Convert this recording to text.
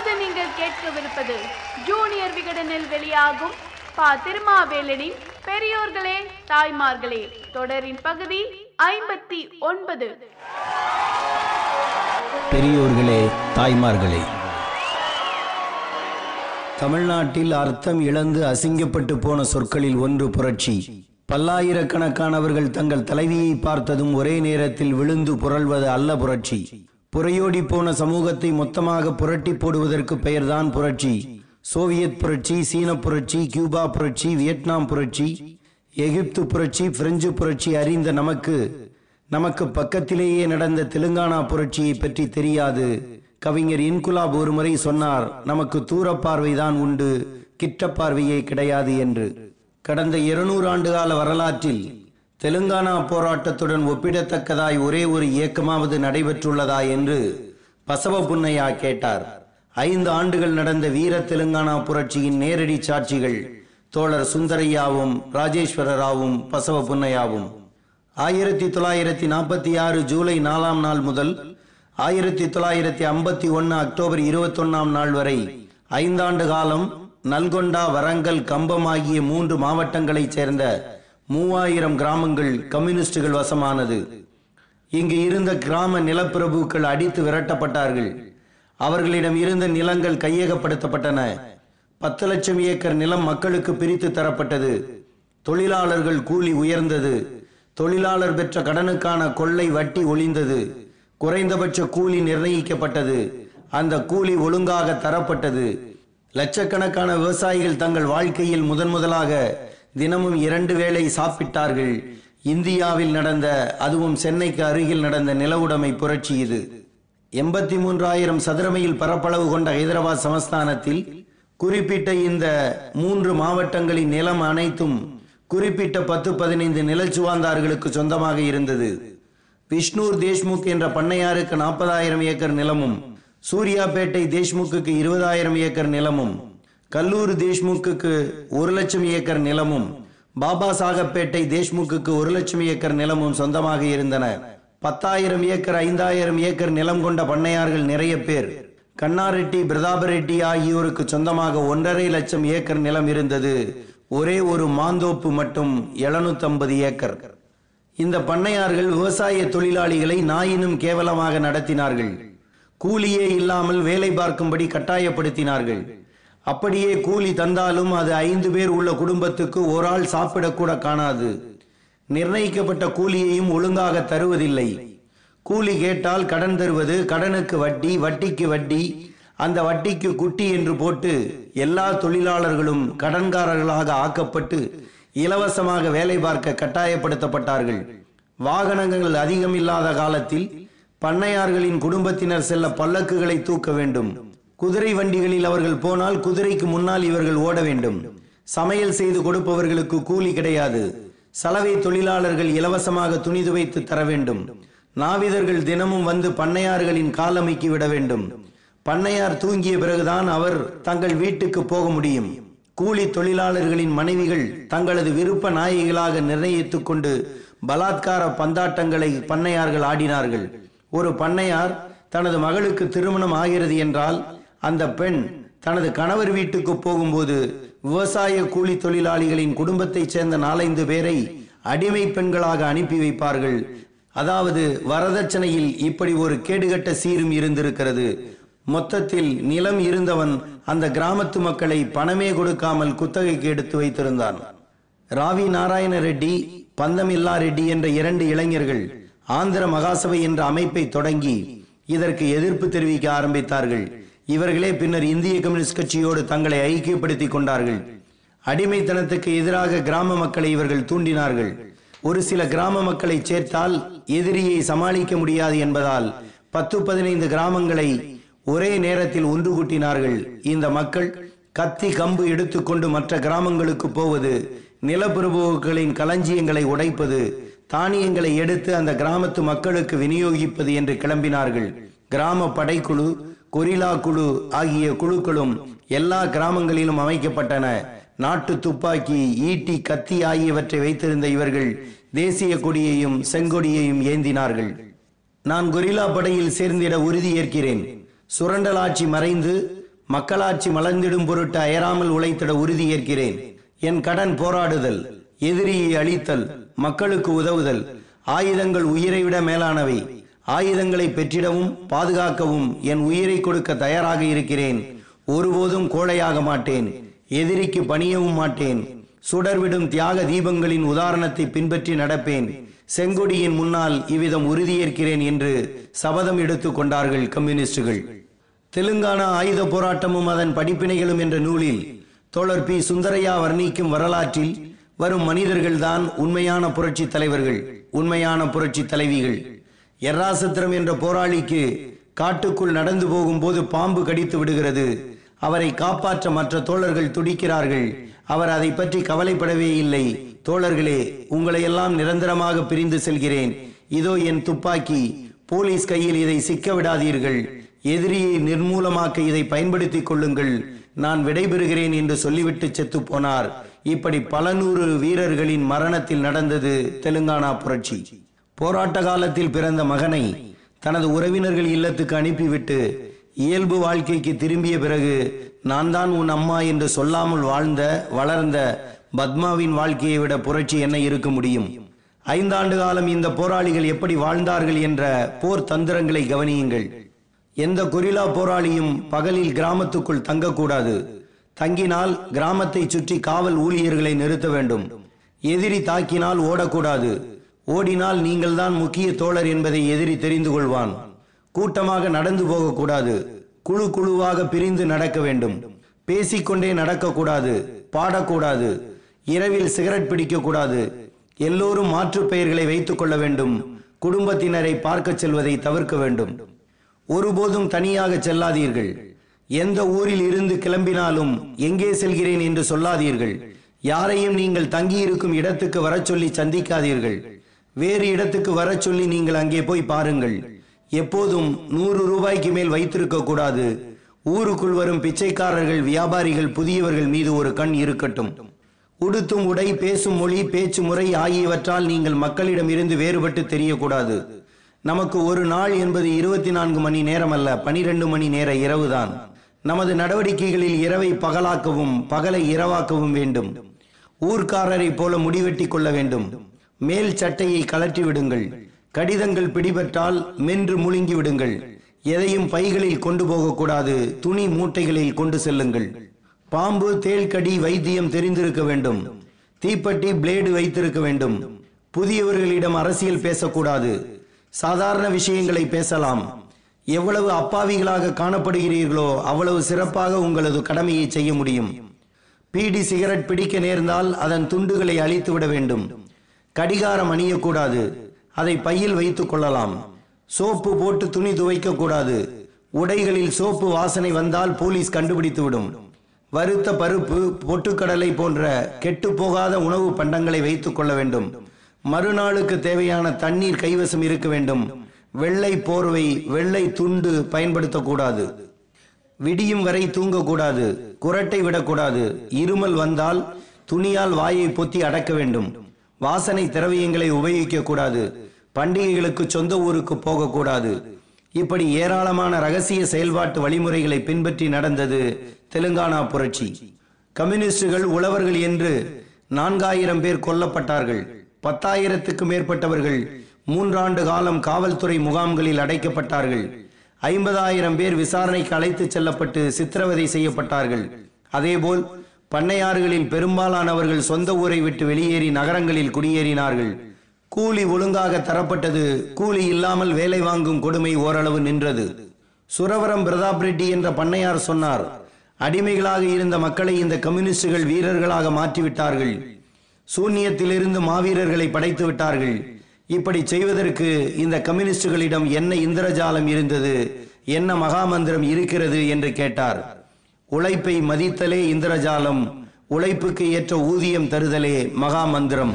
இப்போது நீங்கள் கேட்கவிருப்பது ஜூனியர் விகடனில் வெளியாகும் பா திருமாவேலனின் பெரியோர்களே தாய்மார்களே தொடரின் பகுதி ஐம்பத்தி ஒன்பது. பெரியோர்களே தாய்மார்களே தமிழ்நாட்டில் அர்த்தம் இழந்து அசிங்கப்பட்டு போன சொற்களில் ஒன்று புரட்சி. பல்லாயிரக்கணக்கானவர்கள் தங்கள் தலைவியை பார்த்ததும் ஒரே நேரத்தில் விழுந்து புரள்வது அல்ல புரட்சி. புறையோடி போன சமூகத்தை மொத்தமாக புரட்டி போடுவதற்கு பெயர்தான் புரட்சி. சோவியத் புரட்சி சீன புரட்சி கியூபா புரட்சி வியட்நாம் புரட்சி எகிப்து புரட்சி பிரெஞ்சு புரட்சி அறிந்த நமக்கு நமக்கு பக்கத்திலேயே நடந்த தெலுங்கானா புரட்சியை பற்றி தெரியாது. கவிஞர் இன்குலாப் ஒருமுறை சொன்னார் நமக்கு தூர பார்வைதான் உண்டு கிட்ட பார்வையே கிடையாது என்று. கடந்த இருநூறு ஆண்டு கால வரலாற்றில் தெலுங்கானா போராட்டத்துடன் ஒப்பிடத்தக்கதாய் ஒரே ஒரு இயக்கமாவது நடைபெற்றுள்ளதா என்று பசவ புன்னையா கேட்டார். ஐந்து ஆண்டுகள் நடந்த வீர தெலுங்கானா புரட்சியின் நேரடி சாட்சிகள் தோழர் சுந்தரையாவும் ராஜேஸ்வர ராவும் பசவ புன்னையாவும். ஆயிரத்தி தொள்ளாயிரத்தி நாற்பத்தி ஆறு ஜூலை நாலாம் நாள் முதல் ஆயிரத்தி தொள்ளாயிரத்தி ஐம்பத்தி ஒன்று அக்டோபர் இருபத்தொன்னாம் நாள் வரை ஐந்தாண்டு காலம் நல்கொண்டா வரங்கல் கம்பம் ஆகிய மூன்று மாவட்டங்களைச் சேர்ந்த மூவாயிரம் கிராமங்கள் கம்யூனிஸ்டுகள் வசமானது. இங்கு இருந்த கிராம நிலப்பிரபுக்கள் அடித்து விரட்டப்பட்டார்கள். அவர்களிடம் இருந்த நிலங்கள் கையகப்படுத்தப்பட்டன. பத்து லட்சம் ஏக்கர் நிலம் மக்களுக்கு பிரித்து தரப்பட்டது. தொழிலாளர்கள் கூலி உயர்ந்தது. தொழிலாளர் பெற்ற கடனுக்கான கொள்ளை வட்டி ஒளிந்தது குறைந்தபட்ச கூலி நிர்ணயிக்கப்பட்டது. அந்த கூலி ஒழுங்காக தரப்பட்டது. லட்சக்கணக்கான விவசாயிகள் தங்கள் வாழ்க்கையில் முதன் முதலாக தினமும் இரண்டு வேளை சாப்பிட்டார்கள். இந்தியாவில் நடந்த அதுவும் சென்னைக்கு அருகில் நடந்த நிலவுடைமை புரட்சி இது. எண்பத்தி மூன்றாயிரம் சதுரமையில் பரப்பளவு கொண்ட ஹைதராபாத் சமஸ்தானத்தில் குறிப்பிட்ட இந்த மூன்று மாவட்டங்களின் நிலம் அனைத்தும் குறிப்பிட்ட பத்து பதினைந்து நிலச்சுவாந்தார்களுக்கு சொந்தமாக இருந்தது. விஷ்ணூர் தேஷ்முக் என்ற பண்ணையாருக்கு நாற்பதாயிரம் ஏக்கர் நிலமும் சூர்யாபேட்டை தேஷ்முக்குக்கு இருபதாயிரம் ஏக்கர் நிலமும் கல்லூர் தேஷ்முக்குக்கு ஒரு லட்சம் ஏக்கர் நிலமும் பாபா சாகப்பேட்டை தேஷ்முக்கு ஒரு லட்சம் ஏக்கர் நிலமும் சொந்தமாக இருந்தன. பத்தாயிரம் ஏக்கர் ஐந்தாயிரம் ஏக்கர் நிலம் கொண்ட பண்ணையார்கள் நிறைய பேர். கண்ணாரெட்டி பிரதாபரெட்டி ஆகியோருக்கு சொந்தமாக ஒன்றரை லட்சம் ஏக்கர் நிலம் இருந்தது. ஒரே ஒரு மாந்தோப்பு மட்டும் எழுநூத்தம்பது ஏக்கர். இந்த பண்ணையார்கள் விவசாய தொழிலாளிகளை நாயினும் கேவலமாக நடத்தினார்கள். கூலியே இல்லாமல் வேலை பார்க்கும்படி கட்டாயப்படுத்தினார்கள். அப்படியே கூலி தந்தாலும் அது ஐந்து பேர் உள்ள குடும்பத்துக்கு ஒரு ஆள் சாப்பிடக்கூட காணாது. நிர்ணயிக்கப்பட்ட கூலியையும் ஒழுங்காக தருவதில்லை. கூலி கேட்டால் கடன் தருவது கடனுக்கு வட்டி வட்டிக்கு வட்டி அந்த வட்டிக்கு குட்டி என்று போட்டு எல்லா தொழிலாளர்களும் கடன்காரர்களாக ஆக்கப்பட்டு இலவசமாக வேலை பார்க்க கட்டாயப்படுத்தப்பட்டார்கள். வாகனங்கள் அதிகம் இல்லாத காலத்தில் பண்ணையார்களின் குடும்பத்தினர் செல்ல பல்லக்குகளை தூக்க வேண்டும். குதிரை வண்டிகளில் அவர்கள் போனால் குதிரைக்கு முன்னால் இவர்கள் ஓட வேண்டும். சமையல் செய்து கொடுப்பவர்களுக்கு கூலி கிடையாது. சலவை தொழிலாளர்கள் இலவசமாக துணி துவைத்து தர வேண்டும். நாவிதர்கள் தினமும் வந்து பண்ணையார்களின் காலமைக்கு விட வேண்டும். பண்ணையார் தூங்கிய பிறகுதான் அவர் தங்கள் வீட்டுக்கு போக முடியும். கூலி தொழிலாளர்களின் மனைவிகள் தங்களது விருப்ப நாயகிகளாக நிர்ணயித்துக் கொண்டு பலாத்கார பந்தாட்டங்களை பண்ணையார்கள் ஆடினார்கள். ஒரு பண்ணையார் தனது மகளுக்கு திருமணம் ஆகிறது என்றால் அந்த பெண் தனது கணவர் வீட்டுக்கு போகும்போது விவசாய கூலி தொழிலாளிகளின் குடும்பத்தைச் சேர்ந்த நாலைந்து பேரை அடிமை பெண்களாக அனுப்பி வைப்பார்கள். அதாவது வரதட்சணையில் இப்படி ஒரு கேடுகட்ட சீரும் இருந்திருக்கிறது. மொத்தத்தில் நிலம் இருந்தவன் அந்த கிராமத்து மக்களை பணமே கொடுக்காமல் குத்தகைக்கு எடுத்து வைத்திருந்தான். ராவி நாராயண ரெட்டி பந்தமில்லா ரெட்டி என்ற இரண்டு இளைஞர்கள் ஆந்திர மகாசபை என்ற அமைப்பை தொடங்கி இதற்கு எதிர்ப்பு தெரிவிக்க ஆரம்பித்தார்கள். இவர்களே பின்னர் இந்திய கம்யூனிஸ்ட் கட்சியோடு தங்களை ஐக்கியப்படுத்தி கொண்டார்கள். அடிமைத்தனத்துக்கு எதிராக கிராம மக்களை இவர்கள் தூண்டினார்கள். ஒரு சில கிராம மக்களை சேர்த்தால் எதிரியை சமாளிக்க முடியாது என்பதால் பத்து பதினைந்து கிராமங்களை ஒரே நேரத்தில் ஒன்று கூட்டினார்கள். இந்த மக்கள் கத்தி கம்பு எடுத்துக்கொண்டு மற்ற கிராமங்களுக்கு போவது நிலப்பிரபுக்களின் களஞ்சியங்களை உடைப்பது தானியங்களை எடுத்து அந்த கிராமத்து மக்களுக்கு விநியோகிப்பது என்று கிளம்பினார்கள். கிராம படைக்குழு கொரில்லா குழு ஆகிய குழுக்களும் எல்லா கிராமங்களிலும் அமைக்கப்பட்டன. நாட்டு துப்பாக்கி ஈட்டி கத்தி ஆகியவற்றை வைத்திருந்த இவர்கள் தேசிய கொடியையும் செங்கொடியையும் ஏந்தினார்கள். நான் கொரில்லா படையில் சேர்ந்திட உறுதி ஏற்கிறேன். சுரண்டலாட்சி மறைந்து மக்களாட்சி மலர்ந்திடும் பொருட்டு அயராமல் உழைத்திட உறுதி ஏற்கிறேன். என் கடன் போராடுதல் எதிரியை அழித்தல் மக்களுக்கு உதவுதல் ஆயுதங்கள் உயிரை விட மேலானவை. ஆயுதங்களை பெற்றிடவும் பாதுகாக்கவும் என் உயிரை கொடுக்க தயாராக இருக்கிறேன். ஒருபோதும் கோழையாக மாட்டேன். எதிரிக்கு பணியவும் மாட்டேன். சுடர்விடும் தியாக தீபங்களின் உதாரணத்தை பின்பற்றி நடப்பேன். செங்கொடியின் முன்னால் இவ்விதம் உறுதியேற்கிறேன் என்று சபதம் எடுத்துக் கொண்டார்கள் கம்யூனிஸ்டுகள். தெலுங்கானா ஆயுத போராட்டமும் அதன் படிப்பினைகளும் என்ற நூலில் தோழர் பி. சுந்தரையா வர்ணிக்கும் வரலாற்றில் வரும் மனிதர்கள்தான் உண்மையான புரட்சி தலைவர்கள் உண்மையான புரட்சி தலைவிகள். எர்ராசத்திரம் என்ற போராளிக்கு காட்டுக்குள் நடந்து போகும்போது பாம்பு கடித்து விடுகிறது. அவரை காப்பாற்ற மற்ற தோழர்கள் துடிக்கிறார்கள். அவர் அதை பற்றி கவலைப்படவே இல்லை. தோழர்களே உங்களை எல்லாம் நிரந்தரமாக பிரிந்து செல்கிறேன். இதோ என் துப்பாக்கி. போலீஸ் கையில் இதை சிக்க விடாதீர்கள் எதிரியை நிர்மூலமாக்க இதை பயன்படுத்திக் கொள்ளுங்கள். நான் விடைபெறுகிறேன் என்று சொல்லிவிட்டு செத்து போனார். இப்படி பல நூறு வீரர்களின் மரணத்தில் நடந்தது தெலுங்கானா புரட்சி. போராட்ட காலத்தில் பிறந்த மகனை தனது உறவினர்கள் இல்லத்துக்கு அனுப்பிவிட்டு இயல்பு வாழ்க்கைக்கு திரும்பிய பிறகு நான் தான் உன் அம்மா என்று சொல்லாமல் வாழ்ந்த வளர்ந்த பத்மாவின் வாழ்க்கையை விட புரட்சி என்ன இருக்க முடியும்? ஐந்தாண்டு காலம் இந்த போராளிகள் எப்படி வாழ்ந்தார்கள் என்ற போர் தந்திரங்களை கவனியுங்கள். எந்த கொரில்லா போராளியும் பகலில் கிராமத்துக்குள் தங்கக்கூடாது. தங்கினால் கிராமத்தை சுற்றி காவல் ஊழியர்களை நிறுத்த வேண்டும். எதிரி தாக்கினால் ஓடக்கூடாது. ஓடினால் நீங்கள்தான் முக்கிய தோழர் என்பதை எதிரி தெரிந்து கொள்வான். கூட்டமாக நடந்து போகக்கூடாது. குழு குழுவாக பிரிந்து நடக்க வேண்டும். பேசிக்கொண்டே நடக்கக்கூடாது. பாடக்கூடாது. இரவில் சிகரெட் பிடிக்கக்கூடாது. எல்லோரும் மாற்றுப் பெயர்களை வைத்துக் கொள்ள வேண்டும். குடும்பத்தினரை பார்க்கச் செல்வதை தவிர்க்க வேண்டும். ஒருபோதும் தனியாக செல்லாதீர்கள். எந்த ஊரில் இருந்து கிளம்பினாலும் எங்கே செல்கிறேன் என்று சொல்லாதீர்கள். யாரையும் நீங்கள் தங்கியிருக்கும் இடத்துக்கு வரச் சொல்லி சந்திக்காதீர்கள். வேறு இடத்துக்கு வரச் சொல்லி நீங்கள் அங்கே போய் பாருங்கள். எப்போதும் நூறு ரூபாய்க்கு மேல் வைத்திருக்க கூடாது. ஊருக்குள் வரும் பிச்சைக்காரர்கள் வியாபாரிகள் புதியவர்கள் மீது ஒரு கண் இருக்கட்டும். உடுத்தும் உடை பேசும் மொழி பேச்சு முறை ஆகியவற்றால் நீங்கள் மக்களிடம் இருந்து வேறுபட்டு தெரியக்கூடாது. நமக்கு ஒரு நாள் என்பது இருபத்தி நான்கு மணி நேரம் அல்ல பனிரெண்டு மணி நேர இரவுதான். நமது நடவடிக்கைகளில் இரவை பகலாக்கவும் பகலை இரவாக்கவும் வேண்டும். ஊர்க்காரரை போல முடிவெட்டி கொள்ள வேண்டும். மேல் சட்டையை கலற்றி விடுங்கள். கடிதங்கள் பிடிபட்டால் மென்று முழுங்கி விடுங்கள். எதையும் பைகளில் கொண்டு போகக்கூடாது. துணி மூட்டைகளில் கொண்டு செல்லுங்கள். பாம்பு தேள்கடி வைத்தியம் தெரிந்திருக்க வேண்டும். தீப்பெட்டி பிளேடு வைத்திருக்க வேண்டும். புதியவர்களிடம் அரசியல் பேசக்கூடாது. சாதாரண விஷயங்களை பேசலாம். எவ்வளவு அப்பாவிகளாக காணப்படுகிறீர்களோ அவ்வளவு சிறப்பாக உங்களது கடமையை செய்ய முடியும். பீடி சிகரெட் பிடிக்க நேர்ந்தால் அதன் துண்டுகளை அழித்து விட வேண்டும். கடிகாரம் அணியக்கூடாது. அதை பையில் வைத்துக் கொள்ளலாம். சோப்பு போட்டு துணி துவைக்க கூடாது உடைகளில் சோப்பு வாசனை வந்தால் போலீஸ் கண்டுபிடித்து விடும். வறுத்த பருப்பு பொட்டுக்கடலை போன்ற கெட்டு போகாத உணவு பண்டங்களை வைத்துக் கொள்ள வேண்டும். மறுநாளுக்கு தேவையான தண்ணீர் கைவசம் இருக்க வேண்டும். வெள்ளை போர்வை வெள்ளை துண்டு பயன்படுத்தக்கூடாது. விடியும் வரை தூங்கக்கூடாது. குரட்டை விடக்கூடாது. இருமல் வந்தால் துணியால் வாயை பொத்தி அடக்க வேண்டும். வாசனை திரவியங்களை உபயோகிக்க கூடாது பண்டிகைகளுக்கு சொந்த ஊருக்கு போகக்கூடாது. இப்படி ஏராளமான ரகசிய செயல்பாட்டு வழிமுறைகளை பின்பற்றி நடந்தது தெலுங்கானா புரட்சி. கம்யூனிஸ்டுகள் உழவர்கள் என்று நான்காயிரம் பேர் கொல்லப்பட்டார்கள். பத்தாயிரத்துக்கு மேற்பட்டவர்கள் மூன்றாண்டு காலம் காவல்துறை முகாம்களில் அடைக்கப்பட்டார்கள். ஐம்பதாயிரம் பேர் விசாரணைக்கு அழைத்துச் செல்லப்பட்டு சித்திரவதை செய்யப்பட்டார்கள். அதேபோல் பண்ணையாறுகளில் பெரும்பாலானவர்கள் சொந்த ஊரை விட்டு வெளியேறி நகரங்களில் குடியேறினார்கள். கூலி ஒழுங்காக தரப்பட்டது. கூலி இல்லாமல் வேலை வாங்கும் கொடுமை ஓரளவு நின்றது. சுரவரம் பிரதாப் ரெட்டி என்ற பண்ணையார் சொன்னார் அடிமைகளாக இருந்த மக்களை இந்த கம்யூனிஸ்டுகள் வீரர்களாக மாற்றிவிட்டார்கள். சூன்யத்திலிருந்து மாவீரர்களை படைத்து விட்டார்கள். இப்படி செய்வதற்கு இந்த கம்யூனிஸ்டுகளிடம் என்ன இந்திரஜாலம் இருந்தது? என்ன மகாமந்திரம் இருக்கிறது? என்று கேட்டார். உழைப்பை மதித்தலே இந்திரஜாலம் உழைப்புக்கு ஏற்ற ஊதியம் தருதலே மகாமந்திரம்.